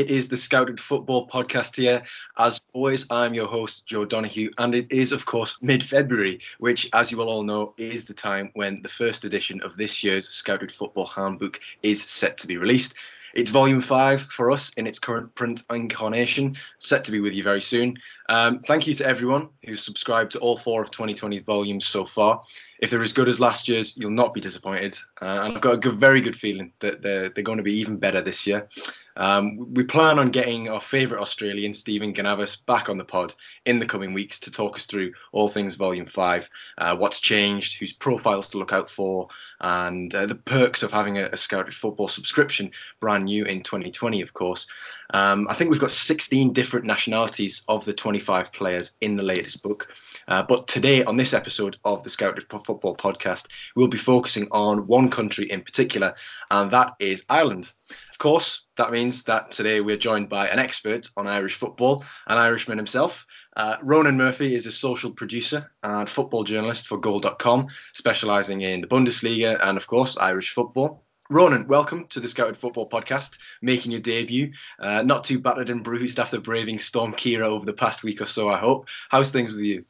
It is the Scouted Football Podcast here. As always, I'm your host, Joe Donahue, and it is, of course, mid February, which, as you will all know, is the time when the first edition of this year's Scouted Football Handbook is set to be released. It's volume five for us in its current print incarnation, set to be with you very soon. Um, thank you to everyone who's subscribed to all four of 2020's volumes so far. If they're as good as last year's, you'll not be disappointed. Uh, and I've got a good, very good feeling that they're, they're going to be even better this year. Um, we plan on getting our favourite Australian, Stephen Ganavis, back on the pod in the coming weeks to talk us through all things Volume 5, uh, what's changed, whose profiles to look out for, and uh, the perks of having a, a, Scouted Football subscription, brand new in 2020, of course. Um, I think we've got 16 different nationalities of the 25 players in the latest book. Uh, but today, on this episode of the Scouted Football podcast, we'll be focusing on one country in particular, and that is Ireland Of course, that means that today we're joined by an expert on Irish football, an Irishman himself. Uh, Ronan Murphy is a social producer and football journalist for Goal.com, specialising in the Bundesliga and, of course, Irish football. Ronan, welcome to the Scouted Football Podcast, making your debut. Uh, not too battered and bruised after braving Storm Ciara over the past week or so, I hope. How's things with you?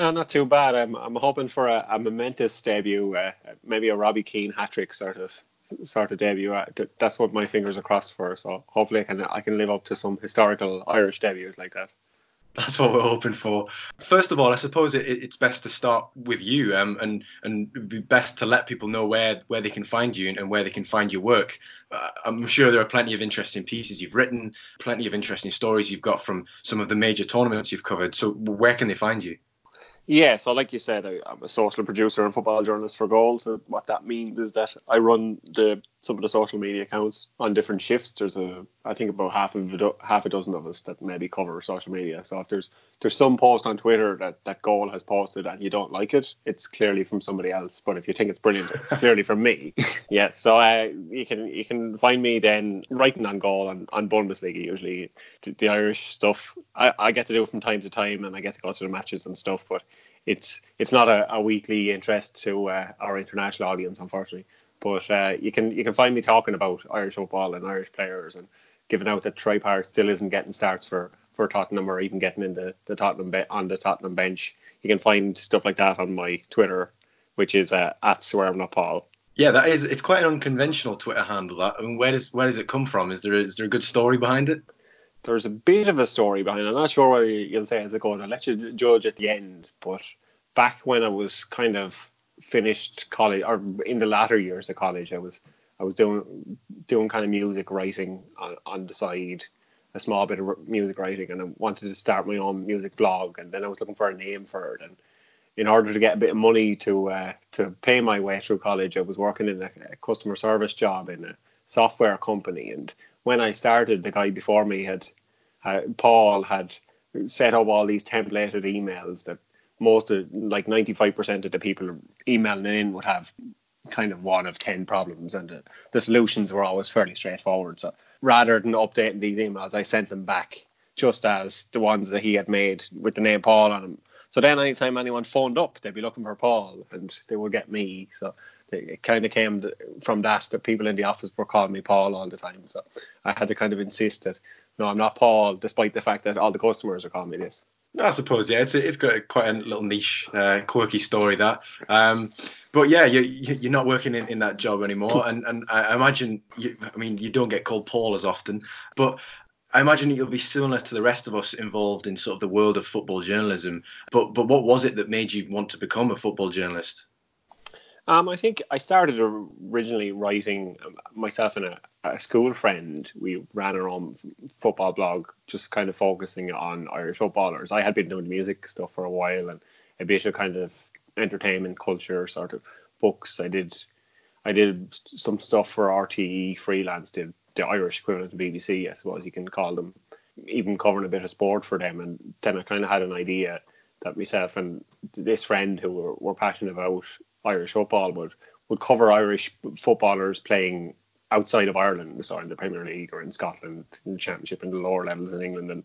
No, not too bad. I'm, I'm hoping for a, a momentous debut, uh, maybe a Robbie Keane hat trick sort of sort of debut. That's what my fingers are crossed for. So hopefully I can I can live up to some historical Irish debuts like that. That's what we're hoping for. First of all, I suppose it, it's best to start with you, um, and and it'd be best to let people know where where they can find you and, and where they can find your work. Uh, I'm sure there are plenty of interesting pieces you've written, plenty of interesting stories you've got from some of the major tournaments you've covered. So where can they find you? Yeah, so like you said, I, am a social producer and football journalist for Goals. So what that means is that I run the some of the social media accounts on different shifts. There's a, I think about half of a, half a dozen of us that maybe cover social media. So if there's there's some post on Twitter that that Goal has posted and you don't like it, it's clearly from somebody else. But if you think it's brilliant, it's clearly from me. yeah, so uh, you can you can find me then writing on Goal on, on Bundesliga usually. The, the Irish stuff I, I get to do it from time to time, and I get to go to the matches and stuff, but it's it's not a, a weekly interest to uh, our international audience, unfortunately. But uh, you can you can find me talking about Irish football and Irish players and giving out that Troy Parrott still isn't getting starts for, for Tottenham or even getting in the, Tottenham be- on the Tottenham bench. You can find stuff like that on my Twitter, which is uh, at swear not Paul. Yeah, that is. It's quite an unconventional Twitter handle. That. I mean, where does where does it come from? Is there is there a good story behind it? There's a bit of a story behind it. I'm not sure what you'll say as it goes. I'll let you judge at the end. But back when I was kind of finished college or in the latter years of college, I was I was doing doing kind of music writing on, on the side, a small bit of music writing, and I wanted to start my own music blog, and then I was looking for a name for it, and in order to get a bit of money to uh, to pay my way through college, I was working in a, a customer service job in a software company, and when I started, the guy before me had, uh, Paul had set up all these templated emails that most of like 95% of the people emailing in would have kind of one of 10 problems and the, the solutions were always fairly straightforward. So rather than updating these emails i sent them back just as the ones that he had made with the name paul on them. So then anytime anyone phoned up they'd be looking for paul and they would get me. So it kind of came from that that people in the office were calling me paul all the time. So i had to kind of insist that no i'm not paul despite the fact that all the customers are calling me this I suppose yeah, it's it's got quite a little niche, uh, quirky story that. Um, but yeah, you you're not working in, in that job anymore, and and I imagine you, I mean you don't get called Paul as often, but I imagine you'll be similar to the rest of us involved in sort of the world of football journalism. But but what was it that made you want to become a football journalist? Um, I think I started originally writing um, myself and a, a, school friend. We ran our own football blog, just kind of focusing on Irish footballers. I had been doing music stuff for a while and a bit of kind of entertainment culture sort of books. I did I did some stuff for RTE freelance, did the Irish equivalent of BBC, I suppose you can call them, even covering a bit of sport for them. And then I kind of had an idea that myself and this friend who were, were passionate about Irish football would would cover Irish footballers playing outside of Ireland, so in the Premier League or in Scotland, in the Championship, in the lower levels in England, and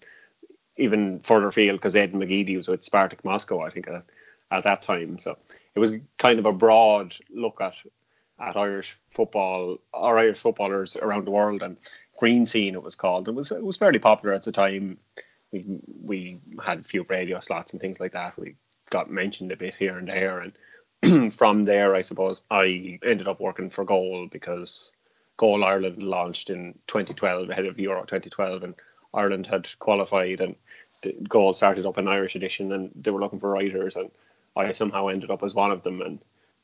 even further afield because Ed McGeady was with Spartak Moscow, I think, at, at that time. So it was kind of a broad look at at Irish football or Irish footballers around the world, and Green Scene it was called. It was it was fairly popular at the time. We we had a few radio slots and things like that. We got mentioned a bit here and there, and from there, I suppose I ended up working for Goal because Goal Ireland launched in 2012 ahead of Euro 2012, and Ireland had qualified, and Goal started up an Irish edition, and they were looking for writers, and I somehow ended up as one of them, and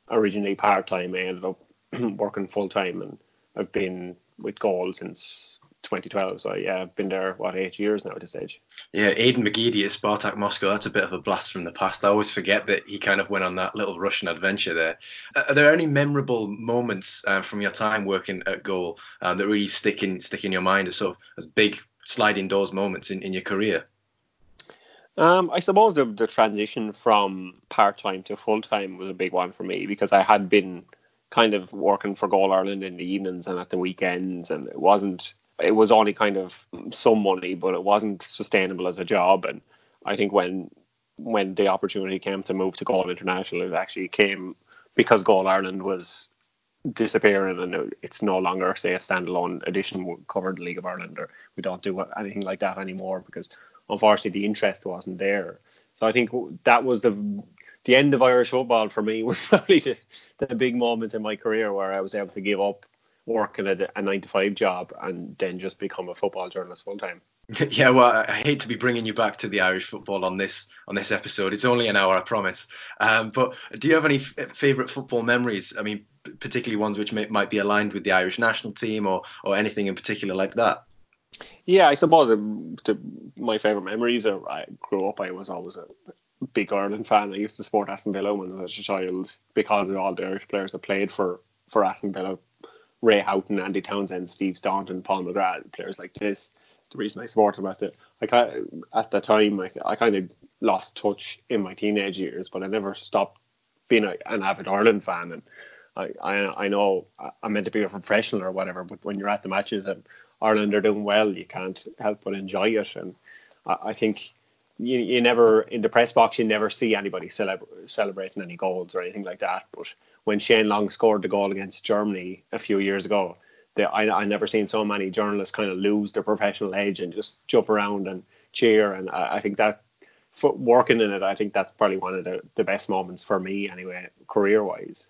originally part time, I ended up working full time, and I've been with Goal since 2012. So yeah, I've been there what eight years now at this stage. Yeah, Aidan McGeady at Spartak Moscow. That's a bit of a blast from the past. I always forget that he kind of went on that little Russian adventure there. Are there any memorable moments uh, from your time working at Goal um, that really stick in stick in your mind as sort of as big sliding doors moments in, in your career? Um, I suppose the, the transition from part time to full time was a big one for me because I had been kind of working for Goal Ireland in the evenings and at the weekends, and it wasn't. It was only kind of some money, but it wasn't sustainable as a job. And I think when when the opportunity came to move to Goal International, it actually came because Goal Ireland was disappearing and it's no longer say a standalone edition the League of Ireland or we don't do anything like that anymore because unfortunately the interest wasn't there. So I think that was the the end of Irish football for me was probably the, the big moment in my career where I was able to give up working at a nine to five job and then just become a football journalist full time. Yeah, well, I hate to be bringing you back to the Irish football on this on this episode. It's only an hour, I promise. Um, but do you have any f- favourite football memories? I mean, particularly ones which may, might be aligned with the Irish national team or or anything in particular like that. Yeah, I suppose the, my favourite memories are I grew up. I was always a big Ireland fan. I used to support Aston Villa when I was a child because of all the Irish players that played for for Aston Villa. Ray Houghton, Andy Townsend, Steve Staunton, Paul McGrath, players like this. The reason I support supported about it, I at the time I, I kind of lost touch in my teenage years, but I never stopped being a, an avid Ireland fan. And I, I I know I'm meant to be a professional or whatever, but when you're at the matches and Ireland are doing well, you can't help but enjoy it. And I, I think you, you never in the press box you never see anybody celebra- celebrating any goals or anything like that. But when Shane Long scored the goal against Germany a few years ago, they, I I never seen so many journalists kind of lose their professional edge and just jump around and cheer. And I, I think that for working in it, I think that's probably one of the, the best moments for me anyway, career wise.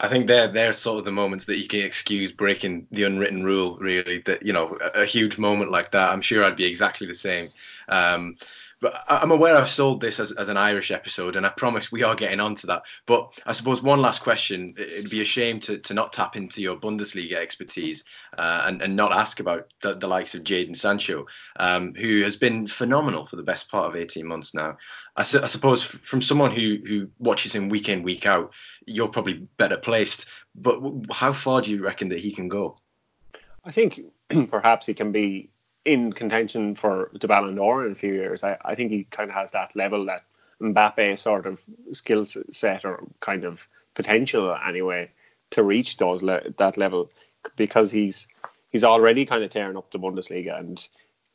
I think they're they're sort of the moments that you can excuse breaking the unwritten rule. Really, that you know, a, a huge moment like that. I'm sure I'd be exactly the same. Um, but I'm aware I've sold this as, as an Irish episode, and I promise we are getting onto that. But I suppose one last question: it'd be a shame to, to not tap into your Bundesliga expertise uh, and and not ask about the, the likes of Jadon Sancho, um, who has been phenomenal for the best part of 18 months now. I, su- I, suppose from someone who who watches him week in week out, you're probably better placed. But how far do you reckon that he can go? I think perhaps he can be in contention for the Ballon d'Or in a few years. I, I think he kind of has that level that Mbappe sort of skill set or kind of potential anyway to reach those le- that level because he's he's already kind of tearing up the Bundesliga and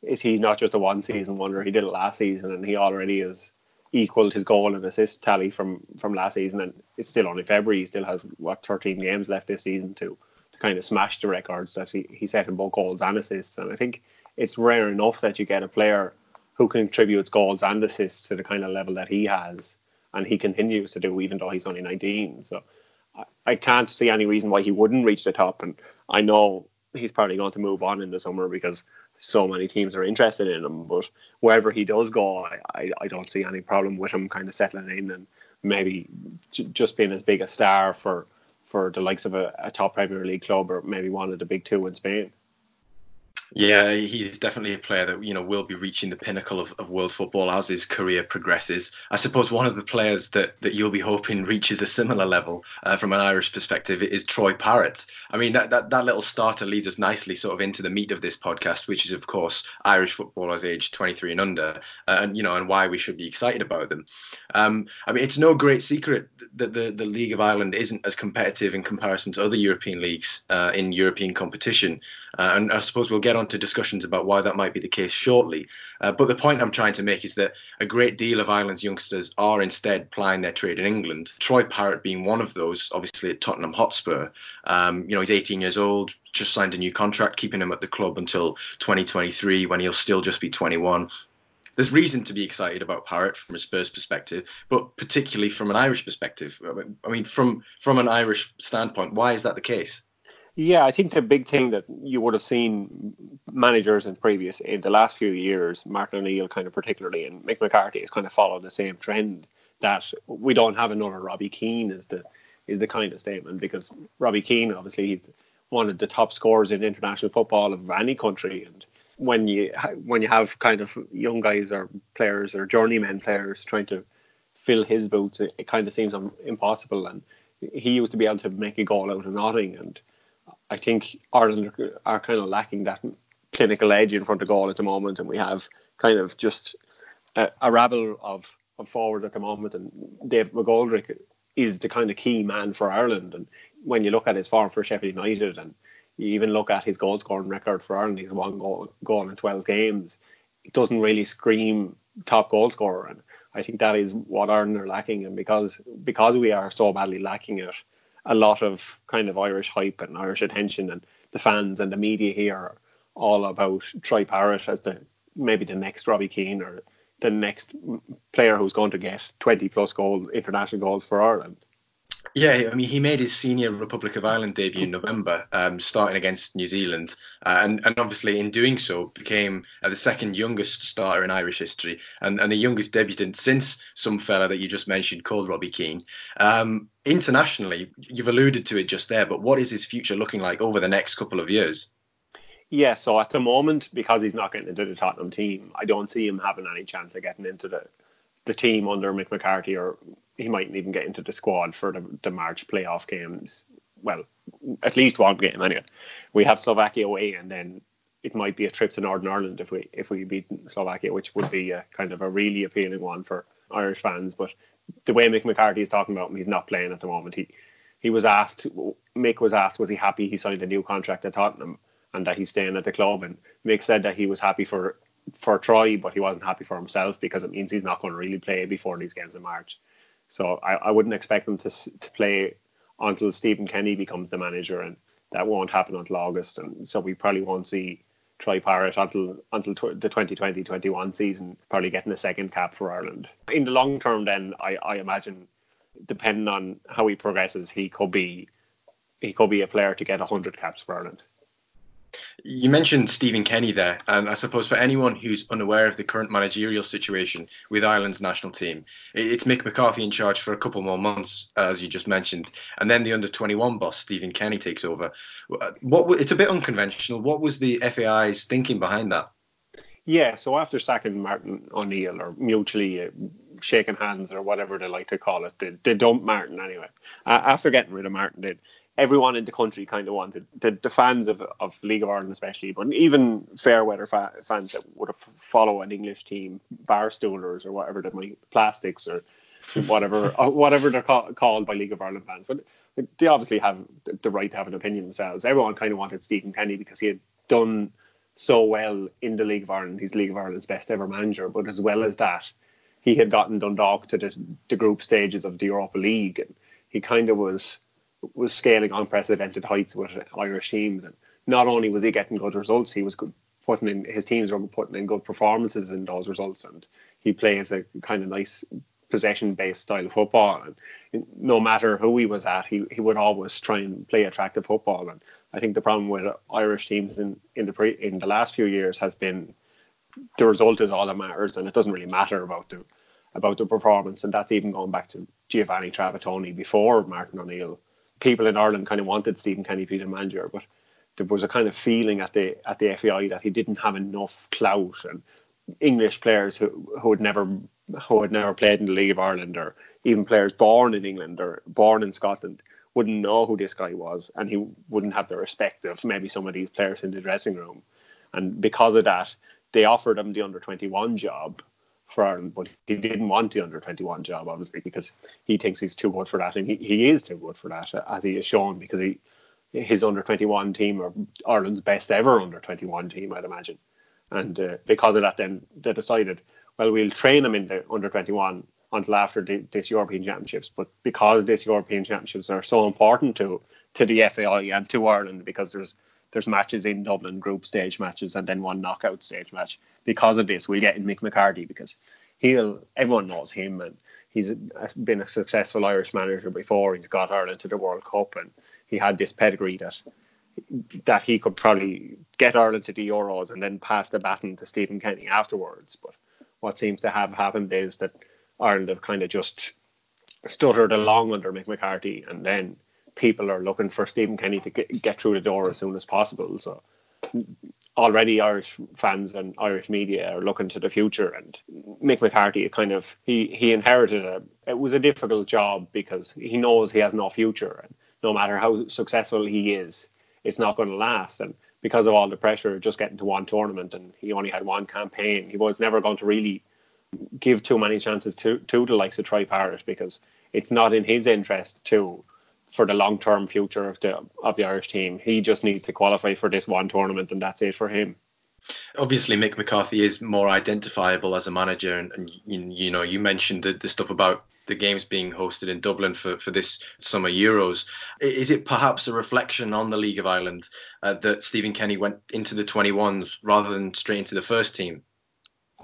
is he not just a one season wonder? He did it last season and he already has equaled his goal and assist tally from from last season and it's still only February. He still has what 13 games left this season to to kind of smash the records that he, he set in both goals and assists and I think it's rare enough that you get a player who contributes goals and assists to the kind of level that he has, and he continues to do even though he's only 19. So I, I can't see any reason why he wouldn't reach the top. And I know he's probably going to move on in the summer because so many teams are interested in him. But wherever he does go, I, I, I don't see any problem with him kind of settling in and maybe j- just being as big a star for for the likes of a, a top Premier League club or maybe one of the big two in Spain. Yeah, he's definitely a player that you know will be reaching the pinnacle of, of world football as his career progresses. I suppose one of the players that, that you'll be hoping reaches a similar level uh, from an Irish perspective is Troy Parrott. I mean that, that that little starter leads us nicely sort of into the meat of this podcast, which is of course Irish footballers aged 23 and under, uh, and you know and why we should be excited about them. Um, I mean it's no great secret that the the League of Ireland isn't as competitive in comparison to other European leagues uh, in European competition, uh, and I suppose we'll get on on to discussions about why that might be the case shortly. Uh, but the point I'm trying to make is that a great deal of Ireland's youngsters are instead plying their trade in England. Troy Parrott being one of those, obviously at Tottenham Hotspur. Um, you know, he's 18 years old, just signed a new contract, keeping him at the club until 2023 when he'll still just be 21 there's reason to be excited about Parrott from a Spurs perspective, but particularly from an Irish perspective. I mean, from from an Irish standpoint, why is that the case? Yeah, I think the big thing that you would have seen managers in previous in the last few years, Martin O'Neill kind of particularly, and Mick McCarthy has kind of followed the same trend that we don't have another Robbie Keane is the is the kind of statement because Robbie Keane obviously he's one of the top scorers in international football of any country and when you when you have kind of young guys or players or journeyman players trying to fill his boots, it, it kind of seems impossible. And he used to be able to make a goal out of nothing, and I think Ireland are, kind of lacking that clinical edge in front of goal at the moment, and we have kind of just a, a rabble of, of forwards at the moment, and Dave McGoldrick is the kind of key man for Ireland. And when you look at his form for Sheffield United and you even look at his goal scoring record for Ireland, he's one goal, goal in 12 games. It doesn't really scream top goal scorer. And I think that is what Ireland are lacking. And because because we are so badly lacking it, a lot of kind of Irish hype and Irish attention and the fans and the media here are all about Troy Parrott as the maybe the next Robbie Keane or the next player who's going to get 20 plus goal international goals for Ireland. Yeah, I mean, he made his senior Republic of Ireland debut in November, um, starting against New Zealand, uh, and and obviously in doing so became uh, the second youngest starter in Irish history, and, and the youngest debutant since some fella that you just mentioned called Robbie Keane. Um, internationally, you've alluded to it just there, but what is his future looking like over the next couple of years? Yeah, so at the moment, because he's not getting into the Tottenham team, I don't see him having any chance of getting into the the team under Mick McCarthy, or he mightn't even get into the squad for the, the March playoff games. Well, at least one game anyway. We have Slovakia away, and then it might be a trip to Northern Ireland if we if we beat Slovakia, which would be a, kind of a really appealing one for Irish fans. But the way Mick McCarthy is talking about him, he's not playing at the moment. He he was asked, Mick was asked, was he happy he signed a new contract at Tottenham and that he's staying at the club? And Mick said that he was happy for for Troy, but he wasn't happy for himself because it means he's not going to really play before these games in March. So I, I wouldn't expect him to to play until Stephen Kenny becomes the manager, and that won't happen until August. And so we probably won't see Troy Parrott until until tw- the 2020-21 season, probably getting a second cap for Ireland. In the long term, then I, I imagine, depending on how he progresses, he could be he could be a player to get 100 caps for Ireland. You mentioned Stephen Kenny there, and I suppose for anyone who's unaware of the current managerial situation with Ireland's national team, it's Mick McCarthy in charge for a couple more months, as you just mentioned, and then the under 21 boss Stephen Kenny takes over. What it's a bit unconventional. What was the FAI's thinking behind that? Yeah, so after sacking Martin O'Neill or mutually uh, shaking hands or whatever they like to call it, they, they dumped Martin anyway. Uh, after getting rid of Martin, they everyone in the country kind of wanted the, the fans of, of League of Ireland especially, but even fair weather fa- fans that would have follow an English team, barstoolers or whatever they might, plastics or whatever uh, whatever they're ca- called by League of Ireland fans. But they obviously have the right to have an opinion themselves. Everyone kind of wanted Stephen Kenny because he had done so well in the League of Ireland. He's League of Ireland's best ever manager, but as well as that, he had gotten Dundalk to the, the group stages of the Europa League, and he kind of was was scaling unprecedented heights with Irish teams. And not only was he getting good results, he was putting in his teams were putting in good performances in those results. And he plays a kind of nice possession-based style of football. And no matter who he was at, he, he would always try and play attractive football. And I think the problem with Irish teams in in the pre, in the last few years has been the result is all that matters, and it doesn't really matter about the about the performance. And that's even going back to Giovanni Trapattoni before Martin O'Neill people in Ireland kind of wanted Stephen Kenny to be the manager, but there was a kind of feeling at the at the FAI that he didn't have enough clout and English players who who had never who had never played in the League of Ireland or even players born in England or born in Scotland wouldn't know who this guy was and he wouldn't have the respect of maybe some of these players in the dressing room. And because of that, they offered him the under 21 job for Ireland, but he didn't want the under 21 job, obviously, because he thinks he's too good for that, and he, he is too good for that, as he has shown, because he his under 21 team or Ireland's best ever under 21 team, I'd imagine. And uh, because of that, then they decided, well, we'll train him in the under 21 until after the, this European Championships. But because this European Championships are so important to to the FAI and to Ireland, because there's there's matches in Dublin, group stage matches, and then one knockout stage match. Because of this, we get in Mick McCarthy because he'll everyone knows him and he's been a successful Irish manager before. He's got Ireland to the World Cup and he had this pedigree that that he could probably get Ireland to the Euros and then pass the baton to Stephen Kenny afterwards. But what seems to have happened is that Ireland have kind of just stuttered along under Mick McCarthy, and then people are looking for Stephen Kenny to get, get through the door as soon as possible. So already Irish fans and Irish media are looking to the future. And Mick McCarthy, kind of, he he inherited a. It was a difficult job because he knows he has no future, and no matter how successful he is, it's not going to last. And because of all the pressure, just getting to one tournament, and he only had one campaign, he was never going to really give too many chances to to the likes of Troy Parrott because it's not in his interest to for the long term future of the of the Irish team. He just needs to qualify for this one tournament, and that's it for him. Obviously, Mick McCarthy is more identifiable as a manager, and, and you, you, know you mentioned the, the stuff about the games being hosted in Dublin for, for this summer Euros. Is it perhaps a reflection on the League of Ireland uh, that Stephen Kenny went into the 21s rather than straight into the first team?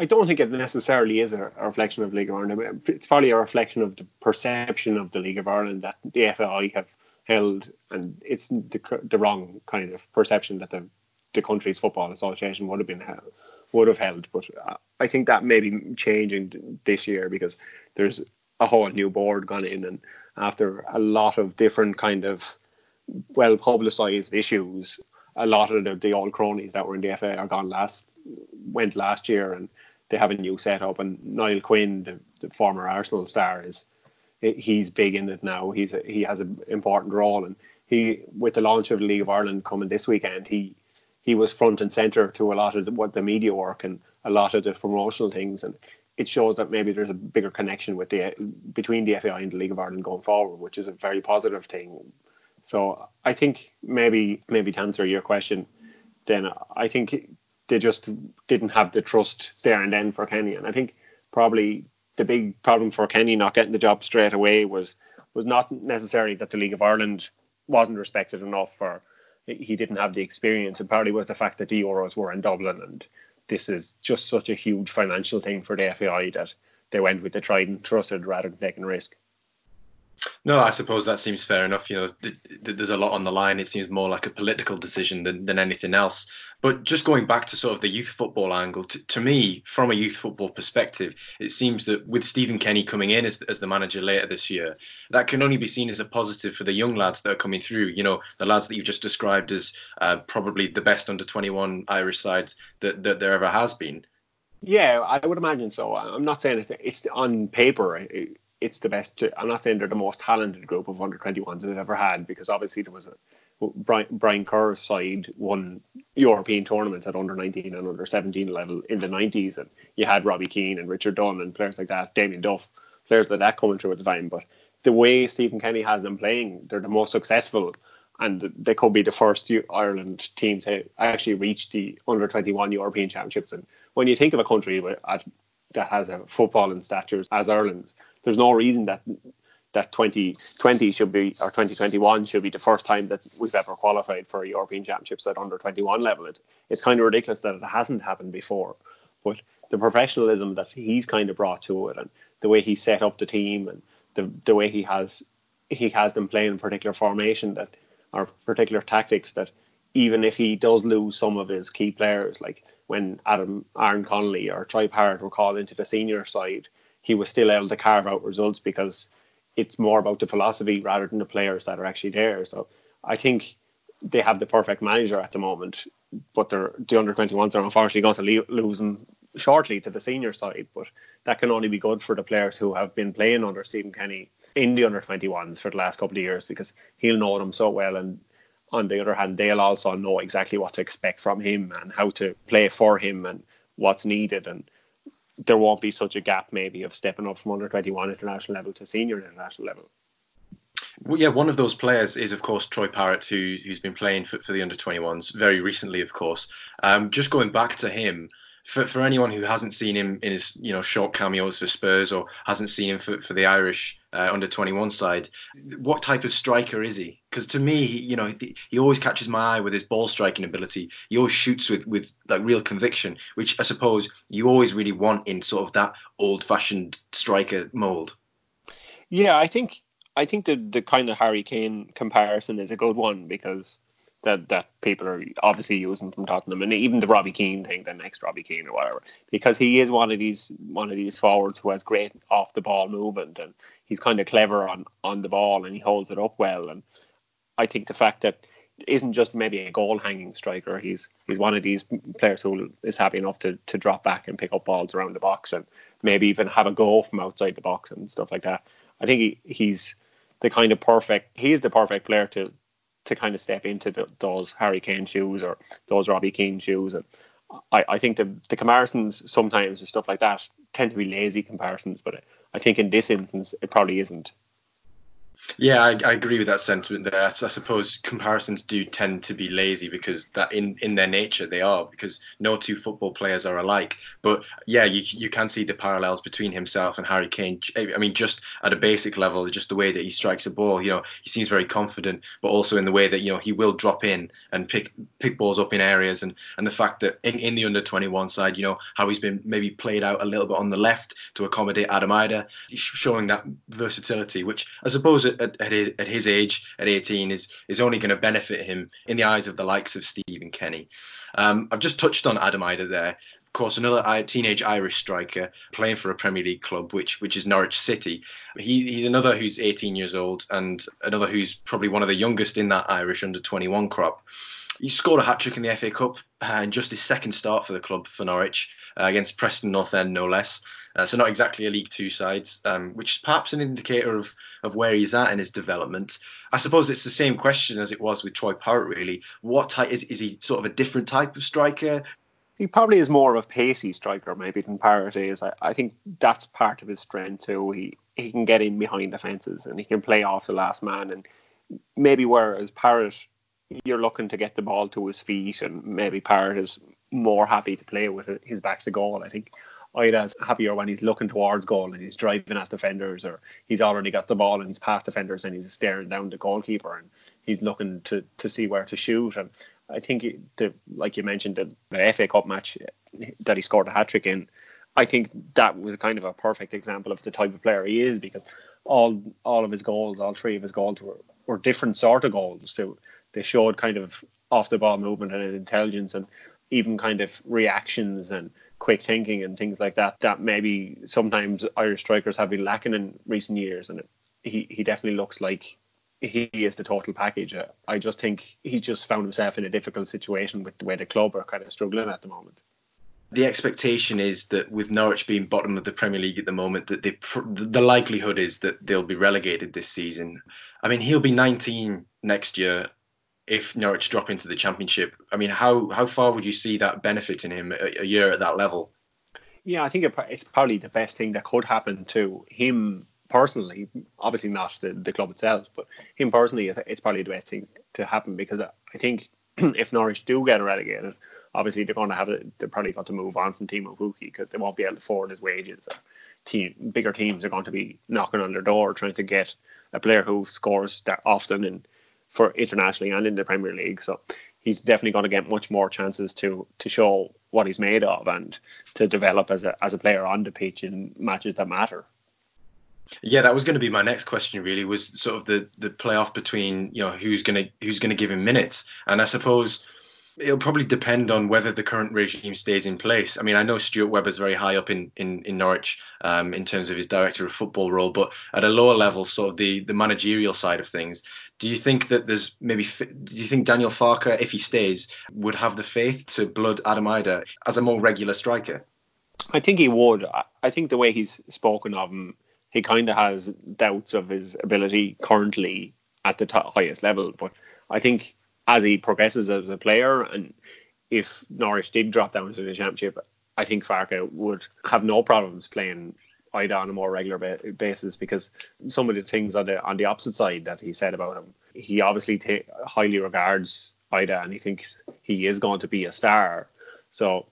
I don't think it necessarily is a, reflection of League of Ireland. It's probably a reflection of the perception of the League of Ireland that the FAI have held, and it's the, the wrong kind of perception that the the country's football association would have been held, would have held. But uh, I think that may be changing this year because there's a whole new board gone in, and after a lot of different kind of well publicised issues, a lot of the, the old cronies that were in the FA are gone last went last year, and they have a new setup. And Niall Quinn, the, the former Arsenal star, is he's big in it now. He's a, he has an important role, and he with the launch of the League of Ireland coming this weekend, he he was front and center to a lot of the, what the media work and a lot of the promotional things, and it shows that maybe there's a bigger connection with the between the FAI and the League of Ireland going forward, which is a very positive thing. So I think maybe maybe to answer your question, then I think they just didn't have the trust there and then for Kenny. And I think probably the big problem for Kenny not getting the job straight away was was not necessarily that the League of Ireland wasn't respected enough or he didn't have the experience. It probably was the fact that the Euros were in Dublin and this is just such a huge financial thing for the FAI that they went with the tried and trusted rather than taking risk. No, I suppose that seems fair enough. You know, th- th- there's a lot on the line. It seems more like a political decision than, than anything else. But just going back to sort of the youth football angle, t- to me, from a youth football perspective, it seems that with Stephen Kenny coming in as, as the manager later this year, that can only be seen as a positive for the young lads that are coming through. You know, the lads that you've just described as uh, probably the best under 21 Irish sides that, that there ever has been. Yeah, I would imagine so. I'm not saying it's, it's on paper. It, it's the best. I'm not saying they're the most talented group of under 21s we've ever had because obviously there was a Brian, Brian Kerr's side won European tournaments at under 19 and under 17 level in the 90s, and you had Robbie Keane and Richard Dunne and players like that, Damien Duff, players like that coming through at the time. But the way Stephen Kenny has them playing, they're the most successful, and they could be the first Ireland team to actually reach the under 21 European Championships. And when you think of a country that has a football and statures as Ireland's, there's no reason that that 2020 should be or 2021 should be the first time that we've ever qualified for a European Championships at under 21 level. It, it's kind of ridiculous that it hasn't happened before, but the professionalism that he's kind of brought to it and the way he set up the team and the the way he has he has them playing in particular formation that or particular tactics that even if he does lose some of his key players, like when Adam Aaron Connolly or Troy Parrott were called into the senior side, he was still able to carve out results because it's more about the philosophy rather than the players that are actually there. So I think they have the perfect manager at the moment, but they're, the under 21s are unfortunately going to lose them shortly to the senior side. But that can only be good for the players who have been playing under Stephen Kenny in the under 21s for the last couple of years because he'll know them so well. And on the other hand, they'll also know exactly what to expect from him and how to play for him and what's needed. And there won't be such a gap maybe of stepping up from under 21 international level to senior international level. Well, yeah, one of those players is, of course, Troy Parrott, who, who's been playing for, for the under 21s very recently, of course. Um, just going back to him, for, for anyone who hasn't seen him in his you know short cameos for Spurs or hasn't seen him for, for the Irish uh, under 21 side, what type of striker is he? Because to me, he, you know, he always catches my eye with his ball striking ability. He always shoots with with like real conviction, which I suppose you always really want in sort of that old-fashioned striker mold. Yeah, I think I think the the kind of Harry Kane comparison is a good one because that that people are obviously using from Tottenham, and even the Robbie Keane thing, the next Robbie Keane or whatever, because he is one of these one of these forwards who has great off the ball movement, and he's kind of clever on on the ball, and he holds it up well. And I think the fact that isn't just maybe a goal hanging striker. He's he's one of these players who is happy enough to, to drop back and pick up balls around the box and maybe even have a goal from outside the box and stuff like that. I think he, he's the kind of perfect he's the perfect player to to kind of step into the, those Harry Kane shoes or those Robbie Keane shoes. And I, I think the, the comparisons sometimes and stuff like that tend to be lazy comparisons, but I think in this instance it probably isn't. Yeah, I, I, agree with that sentiment there. I suppose comparisons do tend to be lazy because that in, in their nature they are because no two football players are alike. But yeah, you you can see the parallels between himself and Harry Kane. I mean, just at a basic level, just the way that he strikes a ball. You know, he seems very confident, but also in the way that you know he will drop in and pick pick balls up in areas, and and the fact that in, in the under 21 side, you know how he's been maybe played out a little bit on the left to accommodate Adam Idah, showing that versatility, which I suppose at, at, his, at his age, at 18, is is only going to benefit him in the eyes of the likes of Stephen Kenny. Um, I've just touched on Adam Idah there. Of course, another teenage Irish striker playing for a Premier League club, which which is Norwich City. He, he's another who's 18 years old and another who's probably one of the youngest in that Irish under 21 crop. He scored a hat trick in the FA Cup and just his second start for the club for Norwich uh, against Preston North End, no less. Uh, so not exactly a League Two side, um, which is perhaps an indicator of of where he's at in his development. I suppose it's the same question as it was with Troy Parrott. Really, what type is is he sort of a different type of striker? He probably is more of a pacey striker maybe than Parrott is. I, I think that's part of his strength too. He he can get in behind defences and he can play off the last man and maybe whereas Parrott you're looking to get the ball to his feet and maybe Parrott is more happy to play with his back to goal. I think Idah's happier when he's looking towards goal and he's driving at defenders or he's already got the ball and he's past defenders and he's staring down the goalkeeper and he's looking to, to see where to shoot. And I think, the, like you mentioned, the, the FA Cup match that he scored a hat trick in, I think that was kind of a perfect example of the type of player he is because all all of his goals, all three of his goals were, were different sort of goals. So they showed kind of off the ball movement and intelligence and even kind of reactions and quick thinking and things like that that maybe sometimes Irish strikers have been lacking in recent years. And he, he definitely looks like he is the total package. I just think he just found himself in a difficult situation with the way the club are kind of struggling at the moment. The expectation is that with Norwich being bottom of the Premier League at the moment, that they, the likelihood is that they'll be relegated this season. I mean, he'll be 19 next year if Norwich drop into the Championship. I mean, how how far would you see that benefiting him a, a year at that level? Yeah, I think it, it's probably the best thing that could happen to him personally. Obviously, not the, the club itself, but him personally, it's probably the best thing to happen because I think if Norwich do get relegated, obviously they're going to have. They're probably got to move on from Teemu Pukki because they won't be able to afford his wages. Team, bigger teams are going to be knocking on their door trying to get a player who scores that often and for internationally and in the Premier League. So he's definitely going to get much more chances to to show what he's made of and to develop as a as a player on the pitch in matches that matter. Yeah, that was going to be my next question. Really, was sort of the the playoff between you know who's going to who's going to give him minutes, and I suppose it'll probably depend on whether the current regime stays in place. I mean, I know Stuart Webber's very high up in in, in Norwich um, in terms of his director of football role, but at a lower level, sort of the the managerial side of things, do you think that there's maybe do you think Daniel Farke, if he stays, would have the faith to blood Adam Idah as a more regular striker? I think he would. I think the way he's spoken of him, he kind of has doubts of his ability currently at the top, highest level, but I think as he progresses as a player, and if Norwich did drop down to the championship, I think Farke would have no problems playing Idah on a more regular ba- basis because some of the things on the on the opposite side that he said about him, he obviously ta- highly regards Idah and he thinks he is going to be a star. So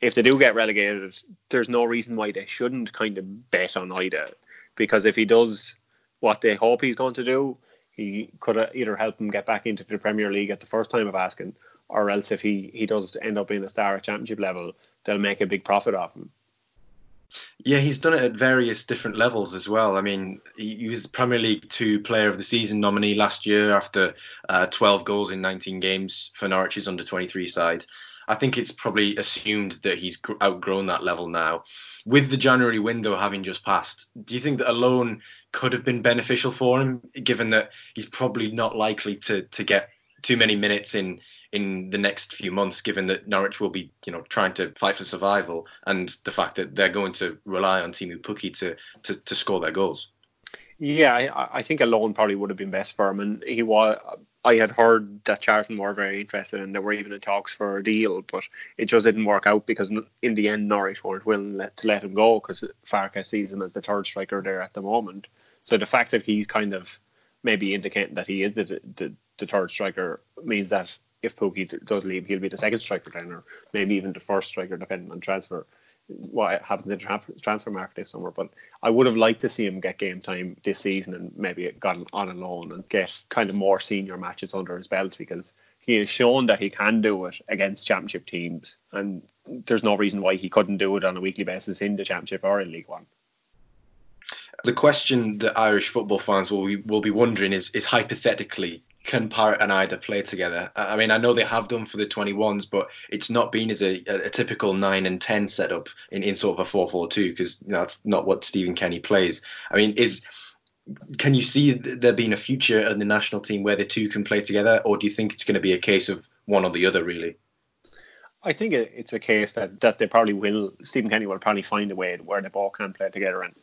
if they do get relegated, there's no reason why they shouldn't kind of bet on Idah because if he does what they hope he's going to do, he could either help them get back into the Premier League at the first time of asking, or else if he, he does end up being a star at Championship level, they'll make a big profit off him. Yeah, he's done it at various different levels as well. I mean, he was Premier League Two Player of the Season nominee last year after uh, 12 goals in 19 games for Norwich's under 23 side. I think it's probably assumed that he's outgrown that level now. With the January window having just passed, do you think that a loan could have been beneficial for him, given that he's probably not likely to to get too many minutes in in the next few months, given that Norwich will be, you know, trying to fight for survival, and the fact that they're going to rely on Teemu Pukki to, to to score their goals. Yeah, I, I think a loan probably would have been best for him, and he was. I had heard that Charlton were very interested, and there were even in talks for a deal, but it just didn't work out because in the end Norwich weren't willing let, to let him go because Farke sees him as the third striker there at the moment. So the fact that he's kind of maybe indicating that he is the, the, the third striker means that if Pukki does leave, he'll be the second striker then, or maybe even the first striker, depending on transfer. What happens in the transfer market this summer, but I would have liked to see him get game time this season and maybe got on a loan and get kind of more senior matches under his belt because he has shown that he can do it against championship teams, and there's no reason why he couldn't do it on a weekly basis in the championship or in League One. The question that Irish football fans will be, will be wondering is, is hypothetically, can Parrott and Idah play together? I mean, I know they have done for the 21s, but it's not been as a, a typical 9 and 10 setup in, in sort of a 4 4 2 because that's not what Stephen Kenny plays. I mean, is can you see there being a future in the national team where the two can play together, or do you think it's going to be a case of one or the other, really? I think it's a case that, that they probably will. Stephen Kenny will probably find a way where they both can play together. And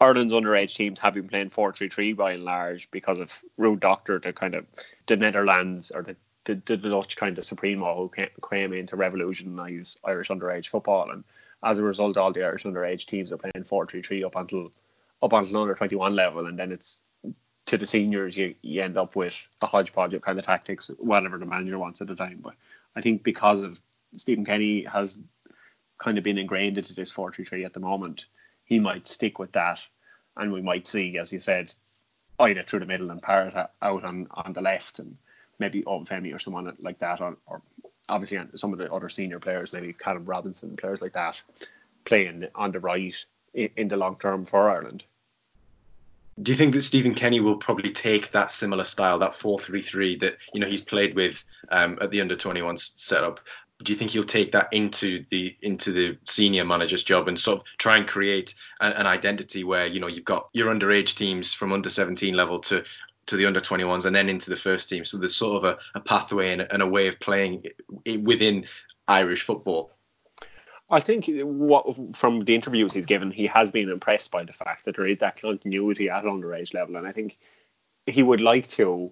Ireland's underage teams have been playing 4-3-3 by and large because of Ruud Dokter, the kind of the Netherlands or the, the, the Dutch kind of supremo who came, in to revolutionise Irish underage football. And as a result, all the Irish underage teams are playing 4-3-3 up until up until under 21 level, and then it's to the seniors you, you end up with a hodgepodge of kind of tactics, whatever the manager wants at the time. But I think because of Stephen Kenny has kind of been ingrained into this 4-3-3 at the moment he might stick with that, and we might see, as you said, Idah through the middle and Parrott out on, on the left, and maybe Obafemi or someone like that, or, or obviously some of the other senior players, maybe Callum Robinson, players like that, playing on the right in, in the long term for Ireland. Do you think that Stephen Kenny will probably take that similar style, that 4-3-3 that you know he's played with um, at the under 21 setup, do you think he'll take that into the into the senior manager's job and sort of try and create a, an identity where you know you've got your underage teams from under 17 level to to the under 21s and then into the first team. So there's sort of a, a pathway and, and, a way of playing within Irish football. I think what from the interviews he's given he has been impressed by the fact that there is that continuity at underage level. And I think he would like to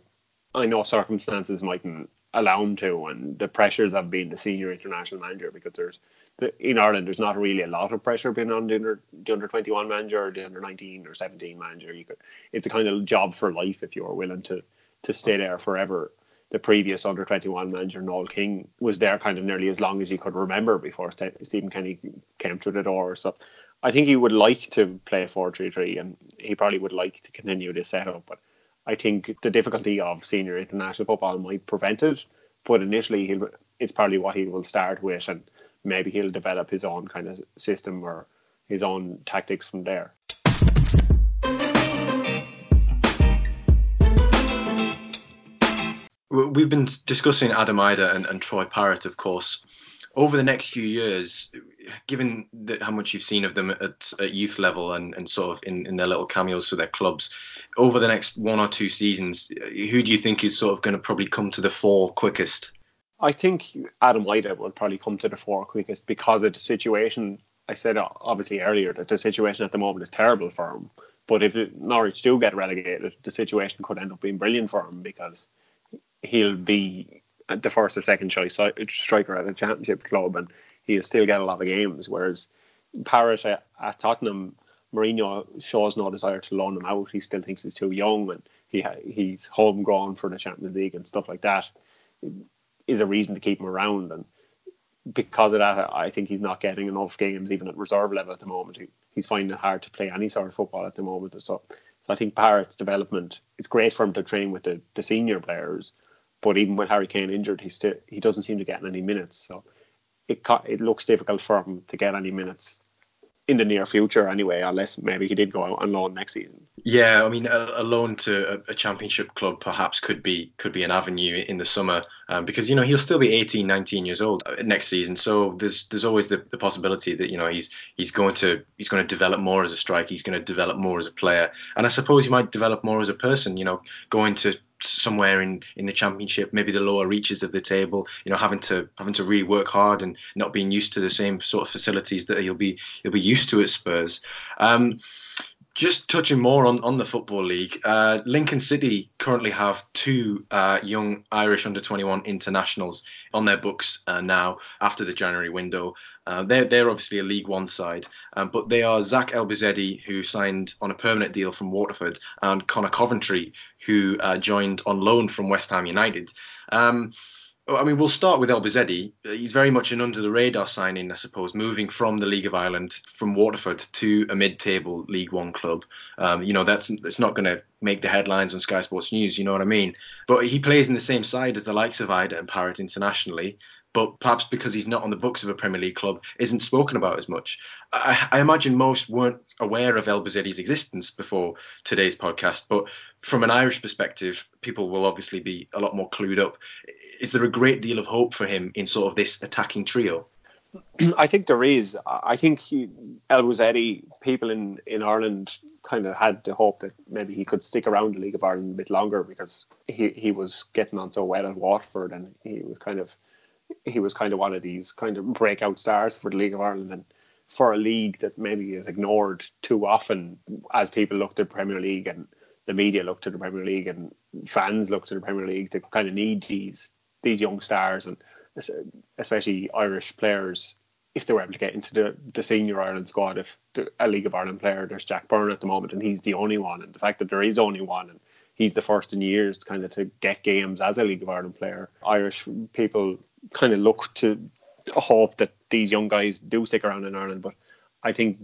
I know circumstances mightn't allow him to, and the pressures of being the senior international manager because there's the, in Ireland there's not really a lot of pressure being on the under, the under 21 manager or the under 19 or 17 manager. You could, it's a kind of job for life if you're willing to to stay there forever. The previous under 21 manager Noel King was there kind of nearly as long as he could remember before St- Stephen Kenny came through the door. So I think he would like to play 4-3-3 and he probably would like to continue this setup, but I think the difficulty of senior international football might prevent it, but initially he'll it's probably what he will start with, and maybe he'll develop his own kind of system or his own tactics from there. We've been discussing Adam Idah and, and Troy Parrott, of course over the next few years, given the, how much you've seen of them at, at youth level and, and sort of in, in their little cameos for their clubs, over the next one or two seasons, who do you think is sort of going to probably come to the fore quickest? I think Adam Idah will probably come to the fore quickest because of the situation. I said uh, obviously earlier that the situation at the moment is terrible for him. But if Norwich do get relegated, the situation could end up being brilliant for him because he'll be Uh, the first or second choice striker at a championship club, and he'll still get a lot of games. Whereas Parrott at, at Tottenham Mourinho shows no desire to loan him out. He still thinks he's too young and he he's homegrown for the Champions League and stuff like that. Is a reason to keep him around and because of that, I think he's not getting enough games even at reserve level at the moment. He, he's finding it hard to play any sort of football at the moment. So, so I think Parrott's development, it's great for him to train with the, the senior players, but even with Harry Kane injured, he still he doesn't seem to get any minutes. So it it looks difficult for him to get any minutes in the near future anyway, unless maybe he did go out on loan next season. Yeah, I mean, a, a loan to a, a, championship club perhaps could be could be an avenue in the summer um, because you know he'll still be 18, 19 years old uh, next season. So there's there's always the, the possibility that you know he's he's going to he's going to develop more as a striker. He's going to develop more as a player, and I suppose he might develop more as a person. You know, going to somewhere in in the championship, maybe the lower reaches of the table, you know, having to having to really work hard and not being used to the same sort of facilities that you'll be you'll be used to at Spurs. Um, just touching more on, on the football league, uh, Lincoln City currently have two uh, young Irish under 21 internationals on their books uh, now after the January window. Uh, they're, they're obviously a League One side, um, but they are Zach Elbouzedi, who signed on a permanent deal from Waterford, and Conor Coventry, who uh, joined on loan from West Ham United. Um, I mean, we'll start with Elbouzedi. He's very much an under the radar signing, I suppose, moving from the League of Ireland, from Waterford to a mid table League One club. Um, you know, that's it's not going to make the headlines on Sky Sports News, you know what I mean? But he plays in the same side as the likes of Idah and Parrott internationally but perhaps because he's not on the books of a Premier League club, isn't spoken about as much. I, I imagine most weren't aware of Elbouzedi's existence before today's podcast, but from an Irish perspective, people will obviously be a lot more clued up. Is there a great deal of hope for him in sort of this attacking trio? I think there is. I think he, Elbouzedi, people in, in Ireland kind of had the hope that maybe he could stick around the League of Ireland a bit longer because he, he was getting on so well at Waterford and he was kind of he was kind of one of these kind of breakout stars for the League of Ireland and for a league that maybe is ignored too often as people look to the Premier League and the media look to the Premier League and fans look to the Premier League to kind of need these these young stars and especially Irish players if they were able to get into the, the senior Ireland squad if the, a League of Ireland player there's Jack Byrne at the moment and he's the only one and the fact that there is only one and he's the first in years kind of to get games as a League of Ireland player Irish people kind of look to hope that these young guys do stick around in Ireland. But I think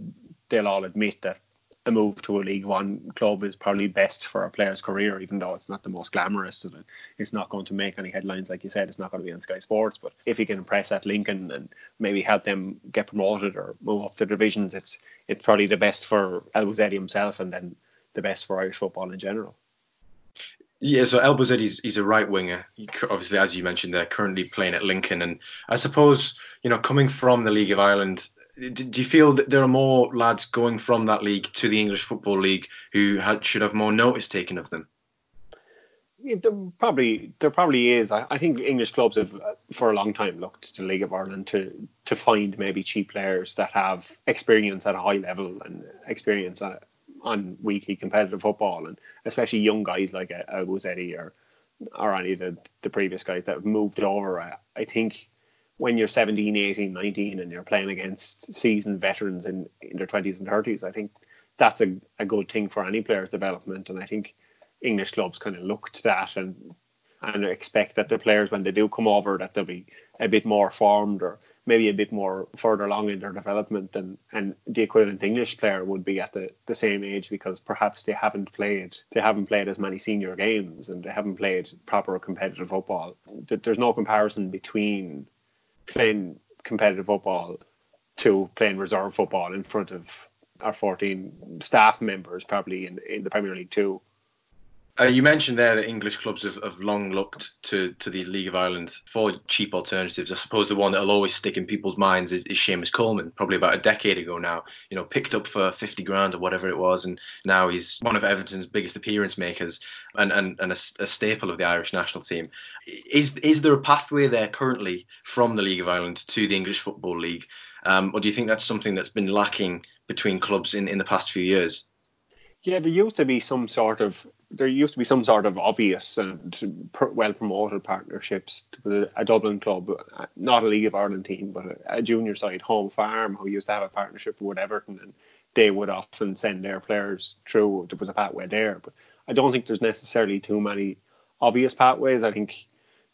they'll all admit that a move to a League One club is probably best for a player's career, even though it's not the most glamorous. And it's not going to make any headlines, like you said. It's not going to be on Sky Sports. But if he can impress at Lincoln and maybe help them get promoted or move up the divisions, it's it's probably the best for Elbouzedi himself and then the best for Irish football in general. Yeah, so Elbouzedi is he's a right winger. He, obviously, as you mentioned, they're currently playing at Lincoln, and I suppose you know coming from the League of Ireland, do you feel that there are more lads going from that league to the English Football League who had, should have more notice taken of them? Yeah, there probably there probably is. I, I, think English clubs have uh, for a long time looked to the League of Ireland to to find maybe cheap players that have experience at a high level and experience at, on weekly competitive football, and especially young guys like uh, Elbouzedi or or any of the, the previous guys that have moved over. I, I think when you're 17, 18, 19 and you're playing against seasoned veterans in, in their 20s and 30s, I think that's a, a good thing for any player's development. And I think English clubs kind of look to that and and expect that the players when they do come over that they'll be a bit more formed or maybe a bit more further along in their development and and the equivalent English player would be at the, the same age because perhaps they haven't played they haven't played as many senior games and they haven't played proper competitive football. There's no comparison between playing competitive football to playing reserve football in front of our 14 staff members probably in, in the Premier League too uh, you mentioned there that English clubs have, have, long looked to, to the League of Ireland for cheap alternatives. I suppose the one that'll always stick in people's minds is, is Seamus Coleman, probably about a decade ago now. You know, picked up for 50 grand or whatever it was, and now he's one of Everton's biggest appearance makers and, and, and a, a staple of the Irish national team. Is is there a pathway there currently from the League of Ireland to the English Football League, um, or do you think that's something that's been lacking between clubs in, in the past few years? Yeah, there used to be some sort of there used to be some sort of obvious and well promoted partnerships with a Dublin club, uh, not a League of Ireland team, but a, junior side, Home Farm, who used to have a partnership with Everton, and they would often send their players through. There was a pathway there, but I don't think there's necessarily too many obvious pathways. I think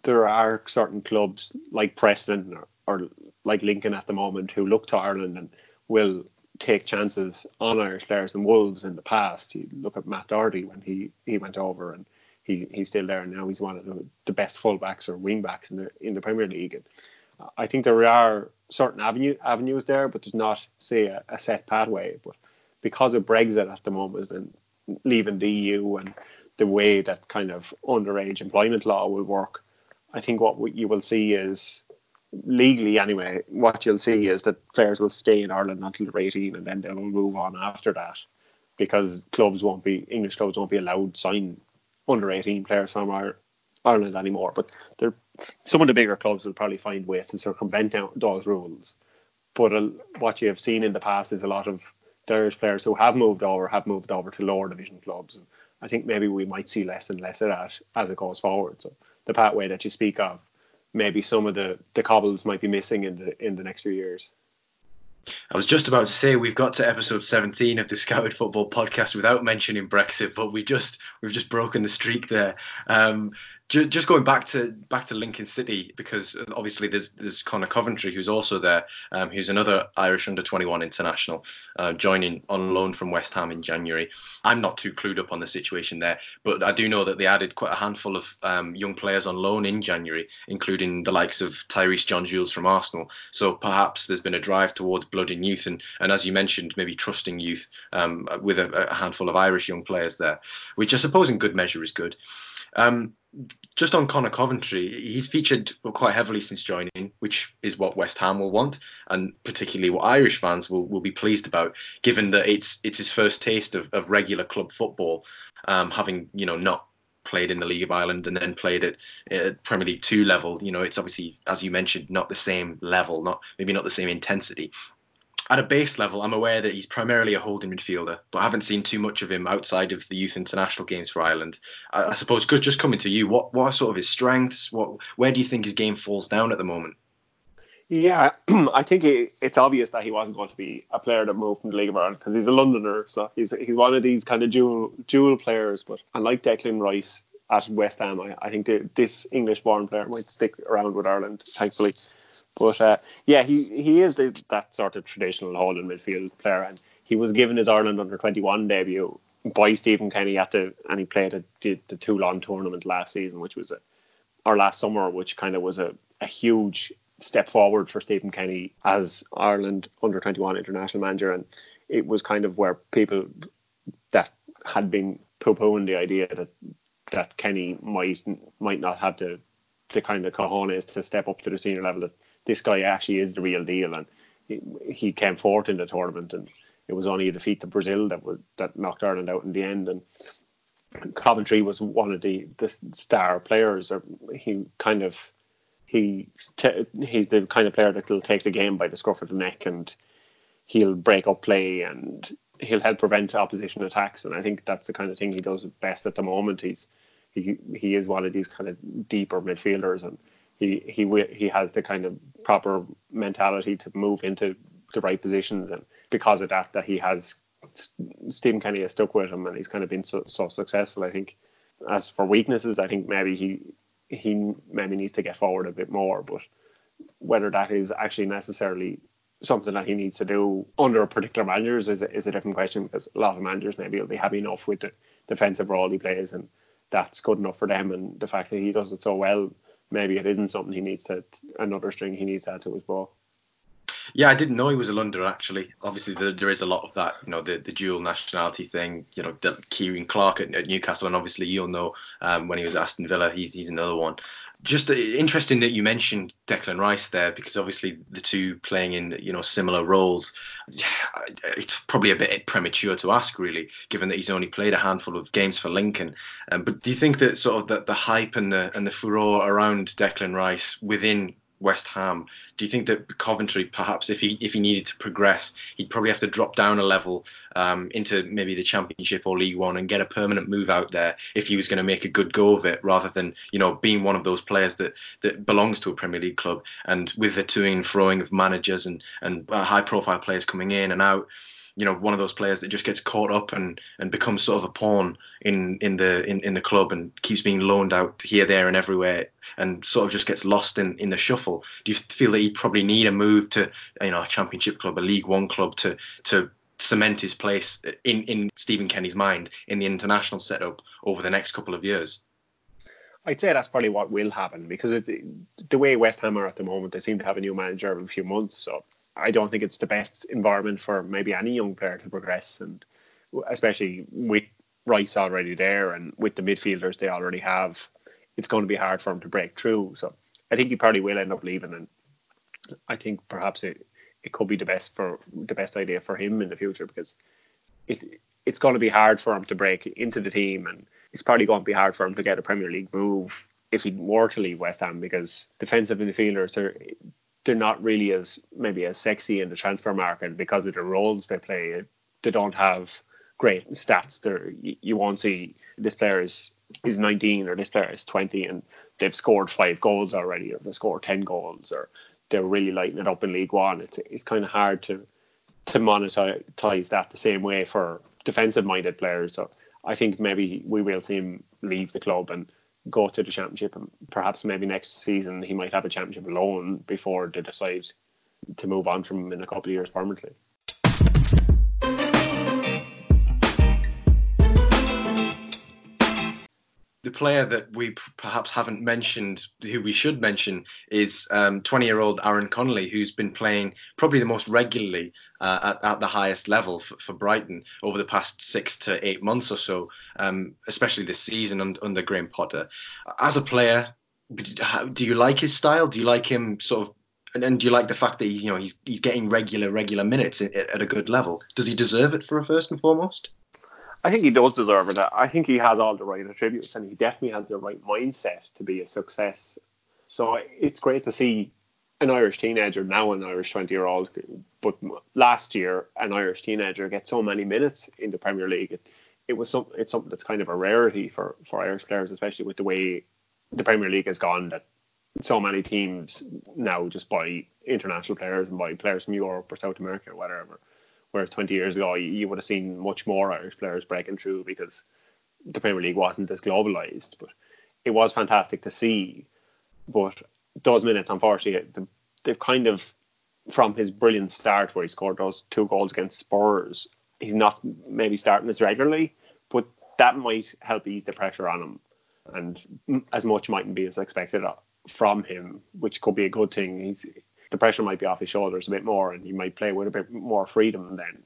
there are certain clubs like Preston or, or like Lincoln at the moment who look to Ireland and will take chances on Irish players and Wolves in the past. You look at Matt Doherty when he, he went over and he, he's still there and now. He's one of the, the best fullbacks or wingbacks in the in the Premier League. And I think there are certain avenue avenues there, but there's not say a, a set pathway. But because of Brexit at the moment and leaving the EU and the way that kind of underage employment law will work, I think what you will see is legally anyway, what you'll see is that players will stay in Ireland until they're 18 and then they'll move on after that because clubs won't be English clubs won't be allowed sign under 18 players from Ireland anymore. But some of the bigger clubs will probably find ways to circumvent those rules. But uh, what you have seen in the past is a lot of Irish players who have moved over have moved over to lower division clubs. And I think maybe we might see less and less of that as it goes forward. So the pathway that you speak of maybe some of the, the cobbles might be missing in the in the next few years. I was just about to say we've got to episode 17 of the Scouted Football Podcast without mentioning Brexit, but we just we've just broken the streak there. Um, just going back to back to Lincoln City because obviously there's there's Conor Coventry who's also there, um, who's another Irish under 21 international, uh, joining on loan from West Ham in January. I'm not too clued up on the situation there, but I do know that they added quite a handful of um, young players on loan in January, including the likes of Tyreece John-Jules from Arsenal. So perhaps there's been a drive towards blood in youth, and and as you mentioned, maybe trusting youth um, with a, a handful of Irish young players there, which I suppose in good measure is good. Um, just on Conor Coventry, he's featured quite heavily since joining, which is what West Ham will want, and particularly what Irish fans will, will be pleased about, given that it's it's his first taste of, of regular club football, um, having you know not played in the League of Ireland and then played at, at Premier League two level. You know, it's obviously as you mentioned not the same level, not maybe not the same intensity, at a base level, I'm aware that he's primarily a holding midfielder, but I haven't seen too much of him outside of the youth international games for Ireland. I, I suppose just coming to you, what what are sort of his strengths? What where do you think his game falls down at the moment? Yeah, I think it, it's obvious that he wasn't going to be a player that moved from the League of Ireland because he's a Londoner, so he's he's one of these kind of dual dual players. But unlike Declan Rice at West Ham, I, I think the, this English-born player might stick around with Ireland, thankfully. But uh, yeah, he he is the, that sort of traditional holding midfield player, and he was given his Ireland under 21 debut by Stephen Kenny at the and he played at the, the Toulon tournament last season, which was a or last summer, which kind of was a, a huge step forward for Stephen Kenny as Ireland under 21 international manager, and it was kind of where people that had been poo-pooing the idea that that Kenny might might not have the the kind of cojones to step up to the senior level that this guy actually is the real deal, and he, he came fourth in the tournament, and it was only a defeat to Brazil that was that knocked Ireland out in the end, and Coventry was one of the the star players, or he kind of he he's the kind of player that will take the game by the scruff of the neck, and he'll break up play and he'll help prevent opposition attacks, and I think that's the kind of thing he does best at the moment. He's he he is one of these kind of deeper midfielders, and he he he has the kind of proper mentality to move into the right positions, and because of that, that he has Stephen Kenny has stuck with him, and he's kind of been so, so successful. I think. As for weaknesses, I think maybe he he maybe needs to get forward a bit more, but whether that is actually necessarily something that he needs to do under a particular manager is, is a different question because a lot of managers maybe will be happy enough with the defensive role he plays and that's good enough for them and the fact that he does it so well maybe it isn't something he needs to another string he needs to add to his bow. Yeah, I didn't know he was a Londoner actually. Obviously, there, there is a lot of that, you know, the, the dual nationality thing. You know, Ciarán Clark at, at, Newcastle, and obviously you'll know um, when he was at Aston Villa, he's he's another one. Just uh, interesting that you mentioned Declan Rice there because obviously the two playing in you know similar roles. It's probably a bit premature to ask really, given that he's only played a handful of games for Lincoln. Um, but do you think that sort of the, the hype and the and the furore around Declan Rice within West Ham. Do you think that Coventry, perhaps, if he if he needed to progress, he'd probably have to drop down a level um, into maybe the Championship or League One and get a permanent move out there if he was going to make a good go of it, rather than you know being one of those players that that belongs to a Premier League club and with the toing and froing of managers and and uh, high profile players coming in and out you know one of those players that just gets caught up and and becomes sort of a pawn in in the in, in the club and keeps being loaned out here, there, and everywhere, and sort of just gets lost in in the shuffle. Do you feel that he probably need a move to you know a Championship club, a League One club to to cement his place in in Stephen Kenny's mind in the international setup over the next couple of years? I'd say that's probably what will happen because it, the way West Ham are at the moment, they seem to have a new manager every few months. So I don't think it's the best environment for maybe any young player to progress, and especially with Rice already there and with the midfielders they already have, it's going to be hard for him to break through. So I think he probably will end up leaving, and I think perhaps it it could be the best for the best idea for him in the future because it it's going to be hard for him to break into the team, and it's probably going to be hard for him to get a Premier League move if he were to leave West Ham because defensive midfielders are they're not really as maybe as sexy in the transfer market because of the roles they play. They don't have great stats. There, you won't see this player is is 19 or this player is 20 and they've scored five goals already or they scored 10 goals or they're really lighting it up in League One. It's it's kind of hard to to monetize that the same way for defensive minded players. So I think maybe we will see him leave the club and go to the championship perhaps maybe next season he might have a championship alone before they decide to move on from him in a couple of years permanently. Player that we perhaps haven't mentioned, who we should mention, is 20-year-old um, Aaron Connolly, who's been playing probably the most regularly uh, at, at, the highest level for, for, Brighton over the past six to eight months or so, um, especially this season under, under Graham Potter. As a player, do you like his style? Do you like him sort of and, and, do you like the fact that he, you know he's he's getting regular regular minutes at, at, a good level? Does he deserve it for a first and foremost? I think he does deserve it. I think he has all the right attributes and he definitely has the right mindset to be a success. So it's great to see an Irish teenager, now an Irish 20 year old, but last year, an Irish teenager get so many minutes in the Premier League. It, it was some, it's something that's kind of a rarity for, for Irish players, especially with the way the Premier League has gone that so many teams now just buy international players and buy players from Europe or South America or whatever. Whereas 20 years ago, you would have seen much more Irish players breaking through because the Premier League wasn't as globalized. But it was fantastic to see. But those minutes, unfortunately, they've kind of, from his brilliant start where he scored those two goals against Spurs, he's not maybe starting as regularly, but that might help ease the pressure on him. And as much mightn't be as expected uh, from him, which could be a good thing. He's the pressure might be off his shoulders a bit more, and he might play with a bit more freedom then.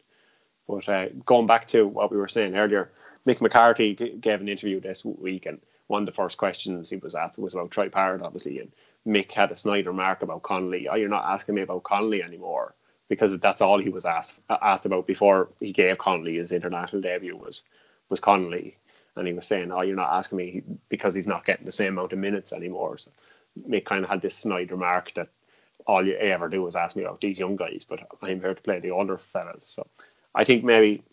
But uh, going back to what we were saying earlier, Mick McCarthy g- gave an interview this week, and one of the first questions he was asked was about Troy Parrott, obviously, and Mick had a snide remark about Connolly. Oh, you're not asking me about Connolly anymore because that's all he was asked asked about before he gave Connolly his international debut was was Connolly, and he was saying, "Oh, you're not asking me because he's not getting the same amount of minutes anymore." So Mick kind of had this snide remark that all you ever do is ask me about these young guys, but I'm here to play the older fellas. So I think maybe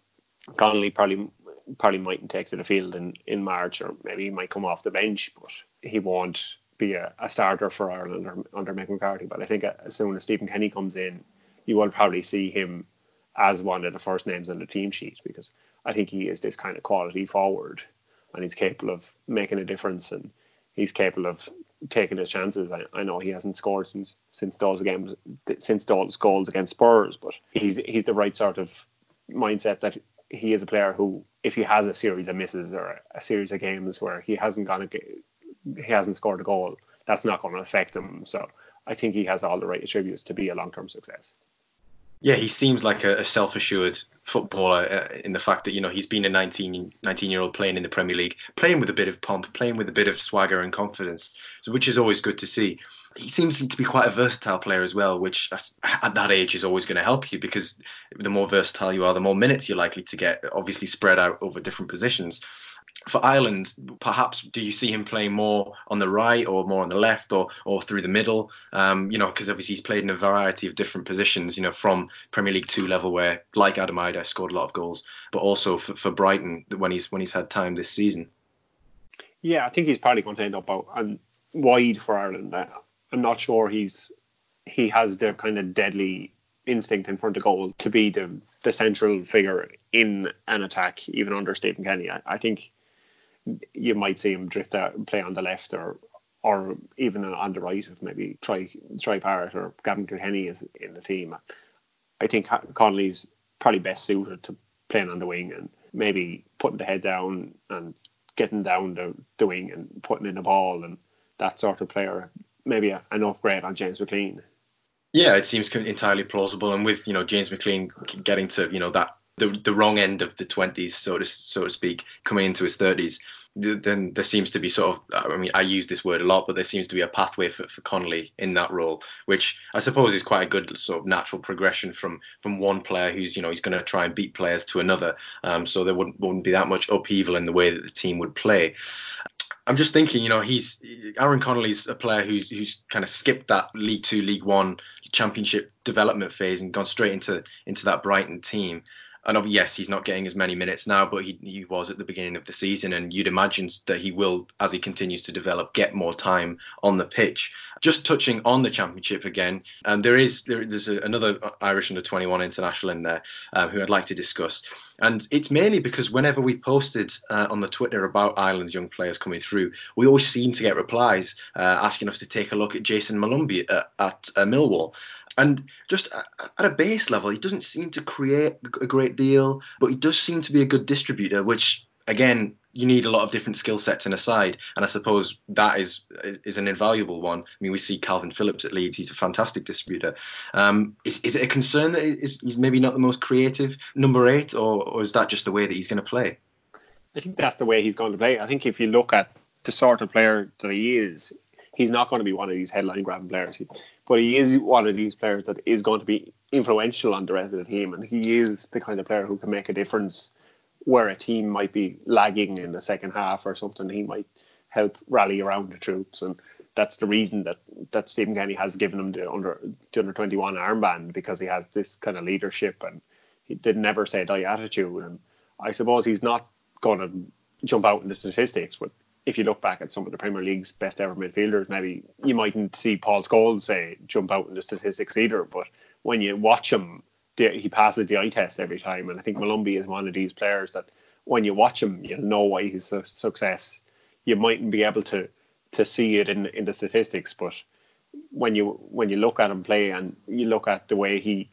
Connolly probably probably mightn't take to the field in, in March, or maybe he might come off the bench, but he won't be a, a starter for Ireland under, under Mick McCarthy. But I think uh, as soon as Stephen Kenny comes in, you will probably see him as one of the first names on the team sheet because I think he is this kind of quality forward and he's capable of making a difference and he's capable of taking his chances. I, I know he hasn't scored since since those games since those goals against Spurs, but he's he's the right sort of mindset that he is a player who, if he has a series of misses or a series of games where he hasn't gone a, he hasn't scored a goal, that's not going to affect him. So I think he has all the right attributes to be a long term success yeah, he seems like a, a self-assured footballer uh, in the fact that you know he's been a 19, 19 year old playing in the Premier League, playing with a bit of pomp, playing with a bit of swagger and confidence, so which is always good to see. He seems to be quite a versatile player as well, which at that age is always going to help you because the more versatile you are, the more minutes you're likely to get, obviously spread out over different positions for Ireland, perhaps do you see him playing more on the right or more on the left or or through the middle? Um, you know, because obviously he's played in a variety of different positions. You know, from Premier League two level where, like Adam Idah, scored a lot of goals, but also for, for Brighton when he's when he's had time this season. Yeah, I think he's probably going to end up out and wide for Ireland. I'm not sure he's he has the kind of deadly instinct in front of goal to be the, the central figure in an attack, even under Stephen Kenny. I, I think you might see him drift out, play on the left or or even on the right if maybe try Troy Parrott or Gavin Kilkenny is in the team. I think Connolly's probably best suited to playing on the wing and maybe putting the head down and getting down the, the wing and putting in the ball and that sort of player. Maybe a, an upgrade on James McLean. Yeah, it seems entirely plausible, and with you know James McLean getting to you know that the, the wrong end of the 20s, so to so to speak, coming into his 30s, then there seems to be sort of I mean I use this word a lot, but there seems to be a pathway for, for Connolly in that role, which I suppose is quite a good sort of natural progression from from one player who's you know he's going to try and beat players to another. Um, so there wouldn't wouldn't be that much upheaval in the way that the team would play. I'm just thinking, you know, he's Aaron Connolly's a player who's who's kind of skipped that League Two, League One, Championship development phase and gone straight into into that Brighton team and yes, he's not getting as many minutes now, but he, he was at the beginning of the season, and you'd imagine that he will, as he continues to develop, get more time on the pitch. Just touching on the championship again, and there is there, there's a, another Irish under 21 international in there uh, who I'd like to discuss, and it's mainly because whenever we posted uh, on the Twitter about Ireland's young players coming through, we always seem to get replies uh, asking us to take a look at Jason Molumby at, at uh, Millwall. And just at a base level, he doesn't seem to create a great deal, but he does seem to be a good distributor, which again you need a lot of different skill sets in a side, and I suppose that is is an invaluable one. I mean, we see Calvin Phillips at Leeds; he's a fantastic distributor. Um, is is it a concern that he's maybe not the most creative number eight, or, or is that just the way that he's going to play? I think that's the way he's going to play. I think if you look at the sort of player that he is, he's not going to be one of these headline grabbing players, but he is one of these players that is going to be influential on the rest of the team, and he is the kind of player who can make a difference where a team might be lagging in the second half or something. He might help rally around the troops, and that's the reason that that Stephen Kenny has given him the under the under 21 armband because he has this kind of leadership and he did never say die attitude, and I suppose he's not going to jump out in the statistics, but if you look back at some of the Premier League's best ever midfielders, maybe you mightn't see Paul Scholes say jump out in the statistics either. But when you watch him, he passes the eye test every time. And I think Molumby is one of these players that when you watch him, you'll know why he's a success. You mightn't be able to to see it in in the statistics, but when you when you look at him play and you look at the way he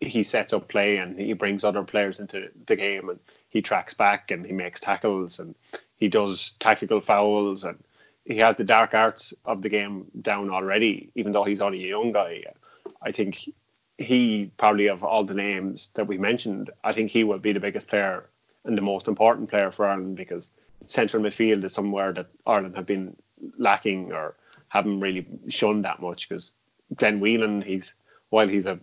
he sets up play and he brings other players into the game and he tracks back and he makes tackles and he does tactical fouls and he has the dark arts of the game down already, even though he's only a young guy. I think he probably of all the names that we mentioned, I think he will be the biggest player and the most important player for Ireland because central midfield is somewhere that Ireland have been lacking or haven't really shown that much because Glenn Whelan, he's while he's a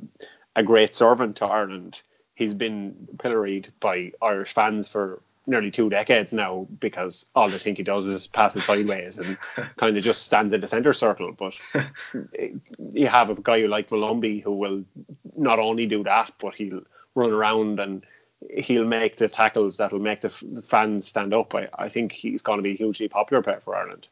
a great servant to Ireland. He's been pilloried by Irish fans for nearly two decades now because all they think he does is pass it sideways and kind of just stands in the centre circle. But you have a guy like Molumby who will not only do that, but he'll run around and he'll make the tackles that'll make the fans stand up. I, I think he's going to be a hugely popular player for Ireland.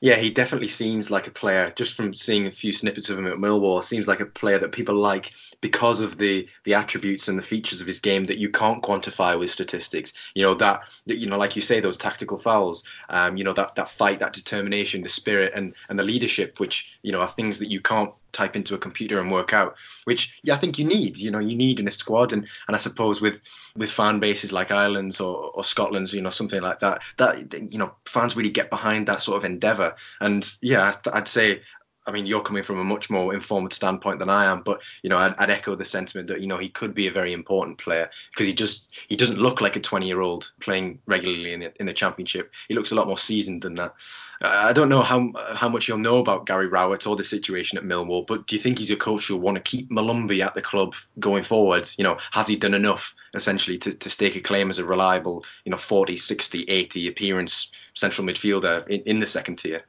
Yeah, he definitely seems like a player. Just from seeing a few snippets of him at Millwall, seems like a player that people like because of the the attributes and the features of his game that you can't quantify with statistics. You know that, that you know, like you say, those tactical fouls. Um, you know that that fight, that determination, the spirit, and and the leadership, which you know are things that you can't type into a computer and work out, which yeah, I think you need. You know, you need in a squad, and and I suppose with with fan bases like Ireland's or, or Scotland's, you know, something like that, that you know, fans really get behind that sort of endeavour. And yeah, I'd say I mean, you're coming from a much more informed standpoint than I am, but you know, I'd, I'd, echo the sentiment that you know he could be a very important player because he just he doesn't look like a 20 year old playing regularly in the, in the championship. He looks a lot more seasoned than that. I don't know how how much you'll know about Gary Rowett or the situation at Millwall, but do you think he's a coach who'll want to keep Molumby at the club going forward? You know, has he done enough essentially to, to stake a claim as a reliable, you know, 40, 60, 80 appearance central midfielder in, in the second tier?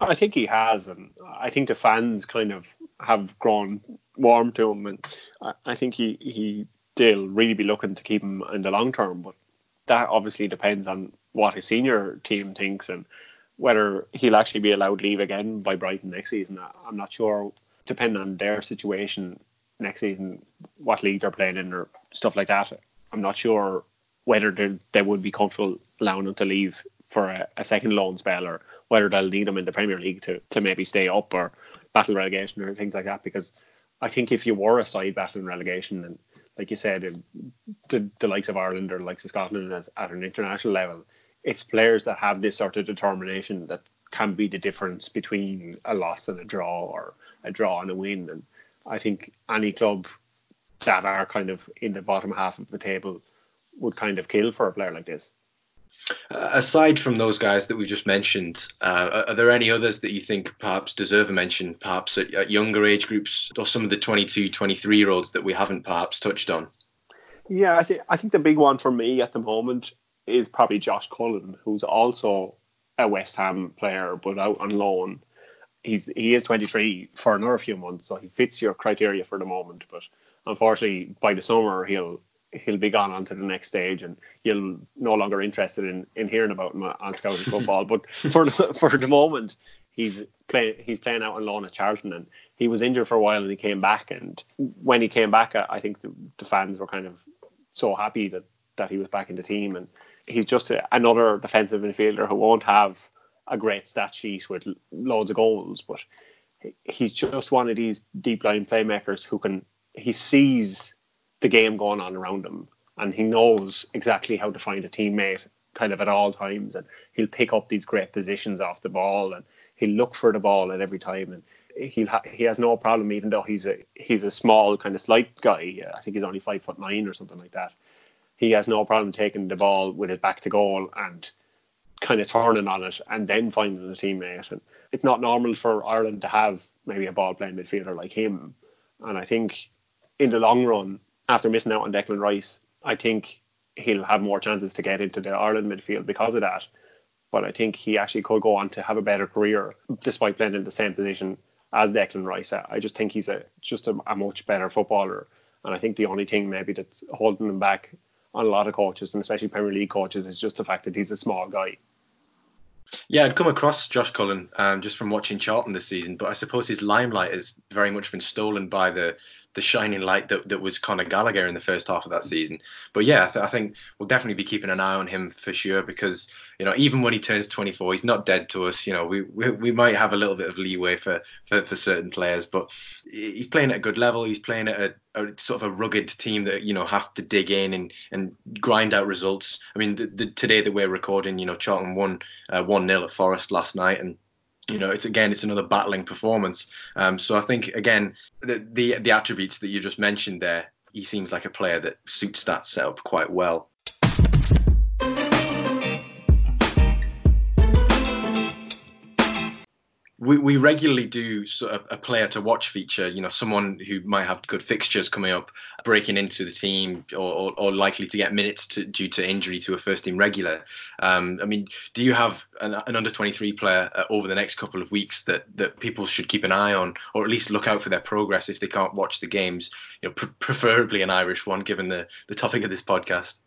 I think he has, and I think the fans kind of have grown warm to him, and I think he he they'll really be looking to keep him in the long term. But that obviously depends on what his senior team thinks and whether he'll actually be allowed leave again by Brighton next season. I'm not sure. Depending on their situation, next season what league they're playing in or stuff like that. I'm not sure whether they would be comfortable allowing him to leave for a, a, second loan spell or whether they'll need him in the Premier League to, to maybe stay up or battle relegation or things like that. Because I think if you were a side battling relegation and like you said, the, the likes of Ireland or the likes of Scotland at, at an international level, it's players that have this sort of determination that can be the difference between a loss and a draw or a draw and a win. And I think any club that are kind of in the bottom half of the table would kind of kill for a player like this. Aside from those guys that we just mentioned, uh, are there any others that you think perhaps deserve a mention, perhaps at, at younger age groups, or some of the 22, 23 year olds that we haven't perhaps touched on? Yeah, I think I think the big one for me at the moment is probably Josh Cullen, who's also a West Ham player but out on loan. He's he is 23 for another few months, so he fits your criteria for the moment. But unfortunately, by the summer he'll he'll be gone on to the next stage, and you'll no longer interested in, in hearing about him on scouting football. but for the, for the moment, he's playing he's playing out on loan at Charlton, and he was injured for a while, and he came back. And when he came back, I, I think the, the, fans were kind of so happy that that he was back in the team, and he's just a, another defensive midfielder who won't have a great stat sheet with loads of goals, but he's just one of these deep line playmakers who can he sees the game going on around him, and he knows exactly how to find a teammate kind of at all times, and he'll pick up these great positions off the ball, and he'll look for the ball at every time, and he ha- he has no problem even though he's a he's a small kind of slight guy. I think he's only five foot nine or something like that. He has no problem taking the ball with his back to goal and kind of turning on it and then finding a teammate. And it's not normal for Ireland to have maybe a ball playing midfielder like him. And I think in the long run, after missing out on Declan Rice, I think he'll have more chances to get into the Ireland midfield because of that. But I think he actually could go on to have a better career despite playing in the same position as Declan Rice. I just think he's a just a, a much better footballer. And I think the only thing maybe that's holding him back on a lot of coaches and especially Premier League coaches is just the fact that he's a small guy. Yeah, I'd come across Josh Cullen um, just from watching Charlton this season, but I suppose his limelight has very much been stolen by the the shining light that, that was Conor Gallagher in the first half of that season. But yeah, I, th- I, think we'll definitely be keeping an eye on him for sure because you know even when he turns 24, he's not dead to us. You know, we we, we might have a little bit of leeway for, for, for certain players, but he's playing at a good level. He's playing at a, a, sort of a rugged team that you know have to dig in and and grind out results. I mean, the, the, today that we're recording, you know, Charlton won uh, one uh, 0 at Forest last night and you know, it's again, it's another battling performance. Um, so I think again, the, the the attributes that you just mentioned there, he seems like a player that suits that setup quite well. We, we regularly do sort of a player to watch feature. You know, someone who might have good fixtures coming up, breaking into the team, or, or, or likely to get minutes to, due to injury to a first team regular. Um, I mean, do you have an, an under 23 player uh, over the next couple of weeks that that people should keep an eye on, or at least look out for their progress if they can't watch the games? You know, pr- preferably an Irish one, given the the topic of this podcast.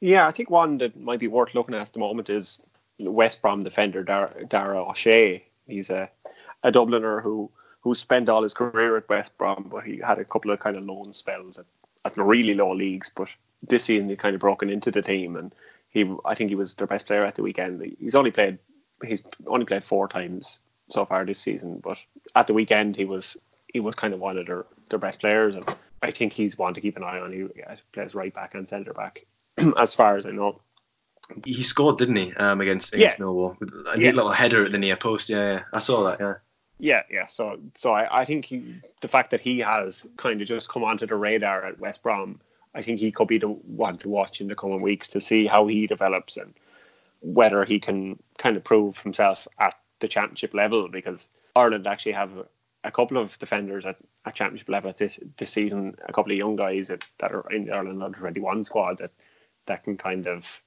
Yeah, I think one that might be worth looking at at the moment is West Brom defender Dar- Dara O'Shea. He's a, a Dubliner who who spent all his career at West Brom, but he had a couple of kind of loan spells at, at really low leagues. But this season he kind of broken into the team, and he I think he was their best player at the weekend. He's only played he's only played four times so far this season, but at the weekend he was he was kind of one of their, their best players, and I think he's one to keep an eye on. He plays right back and centre back, as far as I know. He scored, didn't he, um, against against yeah. Millwall? A neat yeah. little header at the near post. Yeah, yeah, I saw that. Yeah. Yeah, yeah. So, so I, I think he, the fact that he has kind of just come onto the radar at West Brom, I think he could be the one to watch in the coming weeks to see how he develops and whether he can kind of prove himself at the championship level because Ireland actually have a, couple of defenders at, at championship level this this season, a couple of young guys that, that are in the Ireland under 21 squad that that can kind of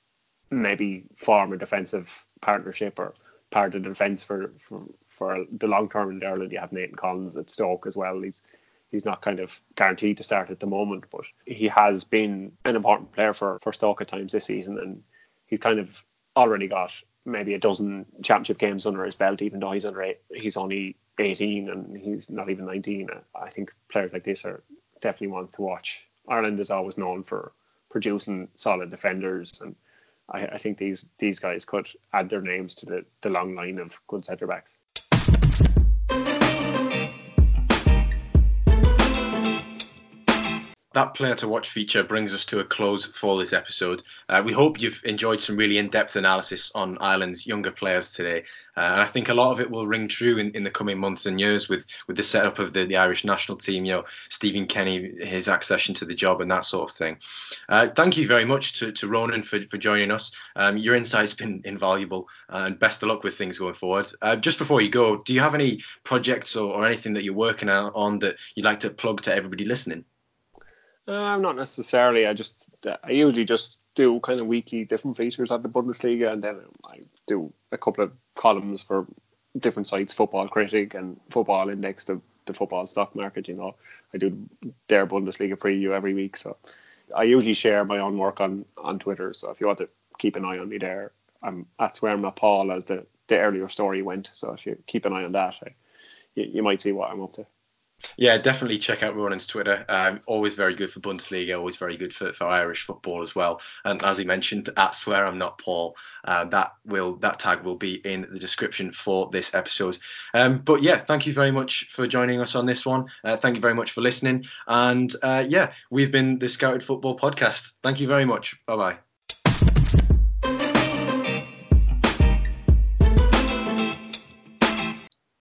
maybe form a defensive partnership or part of the defence for, for, for the long term in Ireland. You have Nathan Collins at Stoke as well. He's he's not kind of guaranteed to start at the moment, but he has been an important player for, for Stoke at times this season, and he's kind of already got maybe a dozen championship games under his belt, even though he's under eight, he's only 18 and he's not even 19. I think players like this are definitely ones to watch. Ireland is always known for producing solid defenders, and I, I think these these guys could add their names to the, the long line of good centre backs. That player to watch feature brings us to a close for this episode. Uh, we hope you've enjoyed some really in-depth analysis on Ireland's younger players today, uh, and I think a lot of it will ring true in, in the coming months and years with with the setup of the, the Irish national team. You know, Stephen Kenny, his accession to the job, and that sort of thing. Uh, thank you very much to, to Ronan for, for joining us. Um, your insight's been invaluable, uh, and best of luck with things going forward. Uh, just before you go, do you have any projects or, or anything that you're working on that you'd like to plug to everybody listening? Uh, not necessarily. I just I usually just do kind of weekly different features at the Bundesliga, and then I do a couple of columns for different sites, Football Critic and Football Index, the, the football stock market. You know, I do their Bundesliga preview every week, so I usually share my own work on on Twitter. So if you want to keep an eye on me there, I'm at Swear Paul as the the earlier story went. So if you keep an eye on that, I, you, you might see what I'm up to. Yeah, definitely check out Ronan's Twitter. Um, always very good for Bundesliga, always very good for, for Irish football as well. And as he mentioned, at swear I'm not Paul. Uh, that will that tag will be in the description for this episode. Um, but yeah, thank you very much for joining us on this one. Uh, thank you very much for listening. And uh, yeah, we've been the Scouted Football Podcast. Thank you very much. Bye bye.